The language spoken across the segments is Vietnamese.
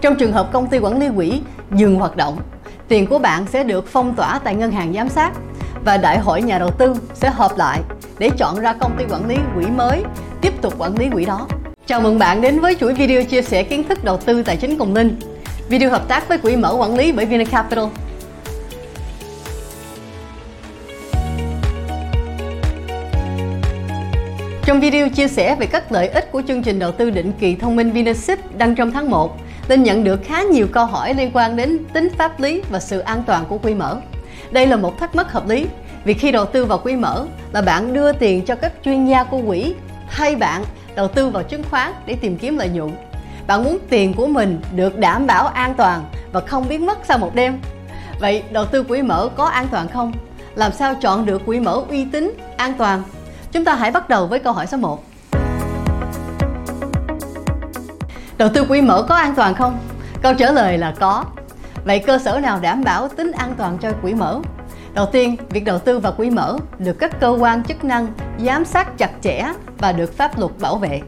Trong trường hợp công ty quản lý quỹ dừng hoạt động, tiền của bạn sẽ được phong tỏa tại ngân hàng giám sát và đại hội nhà đầu tư sẽ họp lại để chọn ra công ty quản lý quỹ mới tiếp tục quản lý quỹ đó. Chào mừng bạn đến với chuỗi video chia sẻ kiến thức đầu tư tài chính cùng Linh. Video hợp tác với quỹ mở quản lý bởi Vinacapital. Trong video chia sẻ về các lợi ích của chương trình đầu tư định kỳ thông minh Vinasip đăng trong tháng 1, Linh nhận được khá nhiều câu hỏi liên quan đến tính pháp lý và sự an toàn của quỹ mở. Đây là một thắc mắc hợp lý vì khi đầu tư vào quỹ mở là bạn đưa tiền cho các chuyên gia của quỹ thay bạn đầu tư vào chứng khoán để tìm kiếm lợi nhuận. Bạn muốn tiền của mình được đảm bảo an toàn và không biến mất sau một đêm. Vậy đầu tư quỹ mở có an toàn không? Làm sao chọn được quỹ mở uy tín, an toàn? Chúng ta hãy bắt đầu với câu hỏi số 1. Đầu tư quỹ mở có an toàn không? Câu trả lời là có. Vậy cơ sở nào đảm bảo tính an toàn cho quỹ mở? Đầu tiên, việc đầu tư vào quỹ mở được các cơ quan chức năng giám sát chặt chẽ và được pháp luật bảo vệ.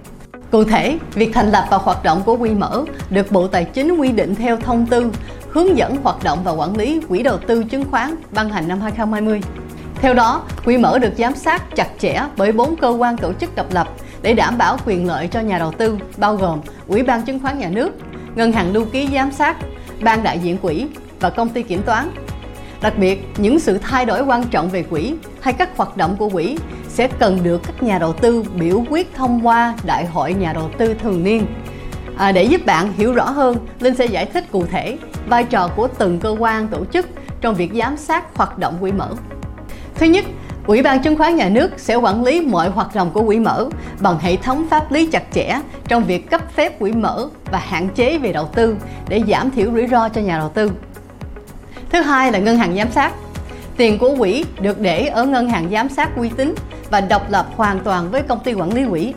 Cụ thể, việc thành lập và hoạt động của quỹ mở được Bộ Tài chính quy định theo thông tư hướng dẫn hoạt động và quản lý quỹ đầu tư chứng khoán ban hành năm 2020. Theo đó, quỹ mở được giám sát chặt chẽ bởi bốn cơ quan tổ chức độc lập để đảm bảo quyền lợi cho nhà đầu tư, bao gồm Ủy ban chứng khoán nhà nước, Ngân hàng lưu ký giám sát, ban đại diện quỹ và công ty kiểm toán. Đặc biệt, những sự thay đổi quan trọng về quỹ hay các hoạt động của quỹ sẽ cần được các nhà đầu tư biểu quyết thông qua Đại hội nhà đầu tư thường niên. À, để giúp bạn hiểu rõ hơn, Linh sẽ giải thích cụ thể vai trò của từng cơ quan tổ chức trong việc giám sát hoạt động quỹ mở. Thứ nhất, Ủy ban chứng khoán nhà nước sẽ quản lý mọi hoạt động của quỹ mở bằng hệ thống pháp lý chặt chẽ trong việc cấp phép quỹ mở và hạn chế về đầu tư để giảm thiểu rủi ro cho nhà đầu tư. Thứ hai là ngân hàng giám sát. Tiền của quỹ được để ở ngân hàng giám sát uy tín và độc lập hoàn toàn với công ty quản lý quỹ.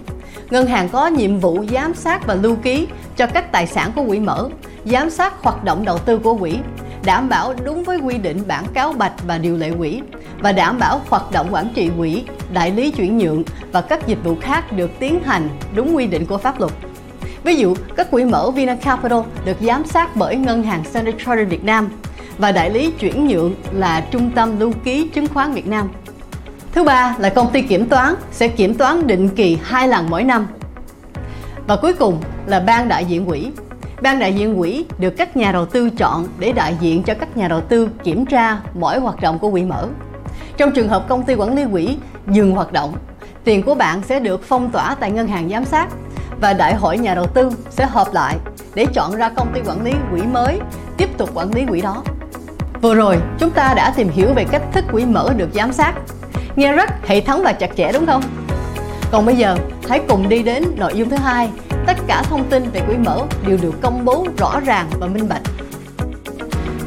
Ngân hàng có nhiệm vụ giám sát và lưu ký cho các tài sản của quỹ mở, giám sát hoạt động đầu tư của quỹ, đảm bảo đúng với quy định bản cáo bạch và điều lệ quỹ và đảm bảo hoạt động quản trị quỹ, đại lý chuyển nhượng và các dịch vụ khác được tiến hành đúng quy định của pháp luật. Ví dụ, các quỹ mở Vinacapital được giám sát bởi Ngân hàng Standard Chartered Việt Nam và đại lý chuyển nhượng là Trung tâm Lưu ký Chứng khoán Việt Nam. Thứ ba là công ty kiểm toán sẽ kiểm toán định kỳ hai lần mỗi năm. Và cuối cùng là ban đại diện quỹ. Ban đại diện quỹ được các nhà đầu tư chọn để đại diện cho các nhà đầu tư kiểm tra mỗi hoạt động của quỹ mở. Trong trường hợp công ty quản lý quỹ dừng hoạt động, tiền của bạn sẽ được phong tỏa tại ngân hàng giám sát và đại hội nhà đầu tư sẽ họp lại để chọn ra công ty quản lý quỹ mới tiếp tục quản lý quỹ đó. Vừa rồi, chúng ta đã tìm hiểu về cách thức quỹ mở được giám sát. Nghe rất hệ thống và chặt chẽ đúng không? Còn bây giờ, hãy cùng đi đến nội dung thứ hai. Tất cả thông tin về quỹ mở đều được công bố rõ ràng và minh bạch.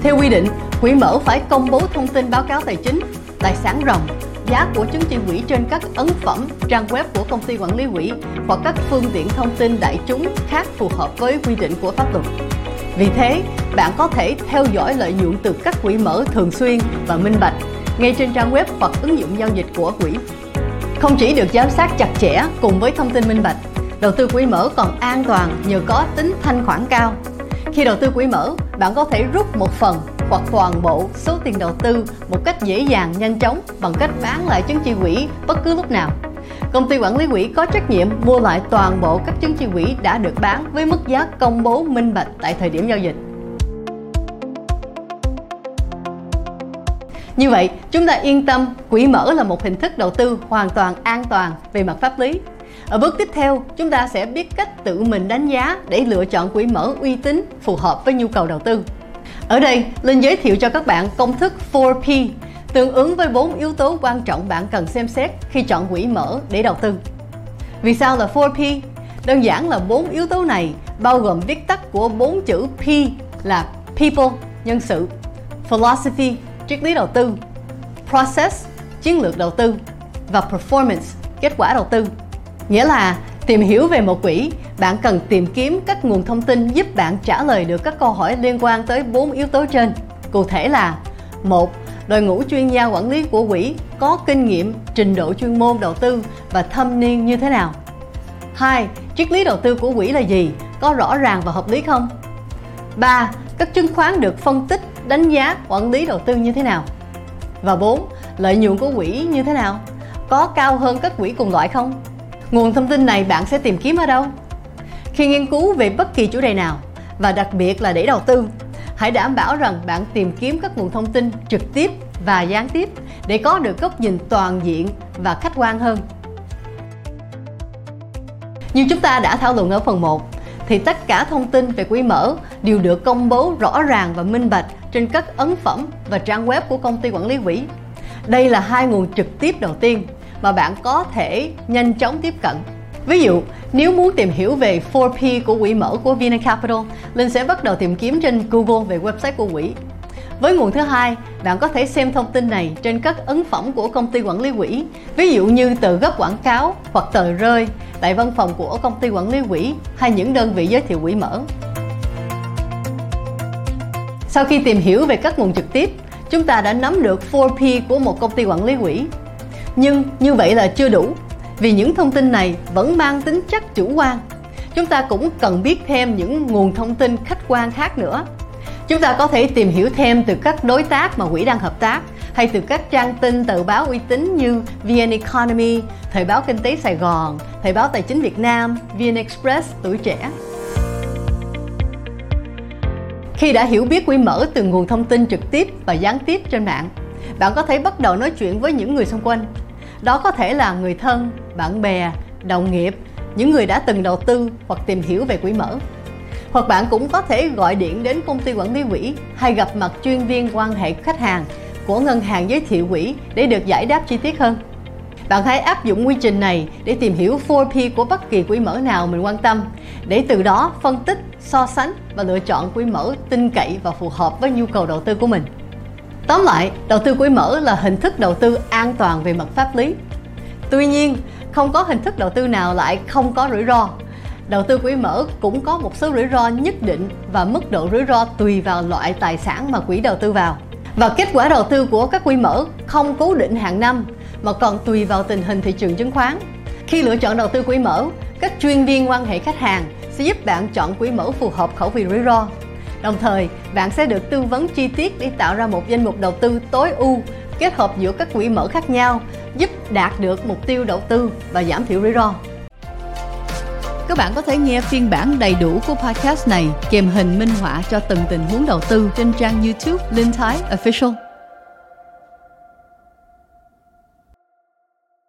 Theo quy định, quỹ mở phải công bố thông tin báo cáo tài chính, tài sản ròng, giá của chứng chỉ quỹ trên các ấn phẩm, trang web của công ty quản lý quỹ hoặc các phương tiện thông tin đại chúng khác phù hợp với quy định của pháp luật. Vì thế, bạn có thể theo dõi lợi nhuận từ các quỹ mở thường xuyên và minh bạch ngay trên trang web hoặc ứng dụng giao dịch của quỹ. Không chỉ được giám sát chặt chẽ cùng với thông tin minh bạch, đầu tư quỹ mở còn an toàn nhờ có tính thanh khoản cao. Khi đầu tư quỹ mở, bạn có thể rút một phần hoặc toàn bộ số tiền đầu tư một cách dễ dàng, nhanh chóng bằng cách bán lại chứng chỉ quỹ bất cứ lúc nào. Công ty quản lý quỹ có trách nhiệm mua lại toàn bộ các chứng chỉ quỹ đã được bán với mức giá công bố minh bạch tại thời điểm giao dịch. Như vậy, chúng ta yên tâm, quỹ mở là một hình thức đầu tư hoàn toàn an toàn về mặt pháp lý. Ở bước tiếp theo, chúng ta sẽ biết cách tự mình đánh giá để lựa chọn quỹ mở uy tín phù hợp với nhu cầu đầu tư. Ở đây, Linh giới thiệu cho các bạn công thức 4P tương ứng với bốn yếu tố quan trọng bạn cần xem xét khi chọn quỹ mở để đầu tư. Vì sao là 4P? Đơn giản là bốn yếu tố này bao gồm viết tắt của bốn chữ P là People, nhân sự, Philosophy, triết lý đầu tư, Process, chiến lược đầu tư và Performance, kết quả đầu tư. Nghĩa là tìm hiểu về một quỹ, bạn cần tìm kiếm các nguồn thông tin giúp bạn trả lời được các câu hỏi liên quan tới bốn yếu tố trên. Cụ thể là một đội ngũ chuyên gia quản lý của quỹ có kinh nghiệm, trình độ chuyên môn đầu tư và thâm niên như thế nào. 2. Triết lý đầu tư của quỹ là gì? Có rõ ràng và hợp lý không? 3. Các chứng khoán được phân tích, đánh giá, quản lý đầu tư như thế nào? Và 4. Lợi nhuận của quỹ như thế nào? Có cao hơn các quỹ cùng loại không? Nguồn thông tin này bạn sẽ tìm kiếm ở đâu? Khi nghiên cứu về bất kỳ chủ đề nào và đặc biệt là để đầu tư, hãy đảm bảo rằng bạn tìm kiếm các nguồn thông tin trực tiếp và gián tiếp để có được góc nhìn toàn diện và khách quan hơn. Như chúng ta đã thảo luận ở phần 1, thì tất cả thông tin về quỹ mở đều được công bố rõ ràng và minh bạch trên các ấn phẩm và trang web của công ty quản lý quỹ. Đây là hai nguồn trực tiếp đầu tiên mà bạn có thể nhanh chóng tiếp cận. Ví dụ, nếu muốn tìm hiểu về 4P của quỹ mở của Vina Capital, Linh sẽ bắt đầu tìm kiếm trên Google về website của quỹ. Với nguồn thứ hai, bạn có thể xem thông tin này trên các ấn phẩm của công ty quản lý quỹ, ví dụ như tờ gấp quảng cáo hoặc tờ rơi tại văn phòng của công ty quản lý quỹ hay những đơn vị giới thiệu quỹ mở. Sau khi tìm hiểu về các nguồn trực tiếp, chúng ta đã nắm được 4P của một công ty quản lý quỹ. Nhưng như vậy là chưa đủ, vì những thông tin này vẫn mang tính chất chủ quan. Chúng ta cũng cần biết thêm những nguồn thông tin khách quan khác nữa. Chúng ta có thể tìm hiểu thêm từ các đối tác mà quỹ đang hợp tác hay từ các trang tin tờ báo uy tín như VN Economy, Thời báo Kinh tế Sài Gòn, Thời báo Tài chính Việt Nam, VN Express, Tuổi Trẻ. Khi đã hiểu biết quy mở từ nguồn thông tin trực tiếp và gián tiếp trên mạng, bạn có thể bắt đầu nói chuyện với những người xung quanh. Đó có thể là người thân, bạn bè, đồng nghiệp, những người đã từng đầu tư hoặc tìm hiểu về quỹ mở. Hoặc bạn cũng có thể gọi điện đến công ty quản lý quỹ hay gặp mặt chuyên viên quan hệ khách hàng của ngân hàng giới thiệu quỹ để được giải đáp chi tiết hơn. Bạn hãy áp dụng quy trình này để tìm hiểu 4P của bất kỳ quỹ mở nào mình quan tâm, để từ đó phân tích, so sánh và lựa chọn quỹ mở tin cậy và phù hợp với nhu cầu đầu tư của mình. Tóm lại, đầu tư quỹ mở là hình thức đầu tư an toàn về mặt pháp lý. Tuy nhiên, không có hình thức đầu tư nào lại không có rủi ro. Đầu tư quỹ mở cũng có một số rủi ro nhất định và mức độ rủi ro tùy vào loại tài sản mà quỹ đầu tư vào. Và kết quả đầu tư của các quỹ mở không cố định hàng năm mà còn tùy vào tình hình thị trường chứng khoán. Khi lựa chọn đầu tư quỹ mở, các chuyên viên quan hệ khách hàng sẽ giúp bạn chọn quỹ mở phù hợp khẩu vị rủi ro. Đồng thời, bạn sẽ được tư vấn chi tiết để tạo ra một danh mục đầu tư tối ưu kết hợp giữa các quỹ mở khác nhau, giúp đạt được mục tiêu đầu tư và giảm thiểu rủi ro. Các bạn có thể nghe phiên bản đầy đủ của podcast này kèm hình minh họa cho từng tình huống đầu tư trên trang YouTube Linh Thái Official.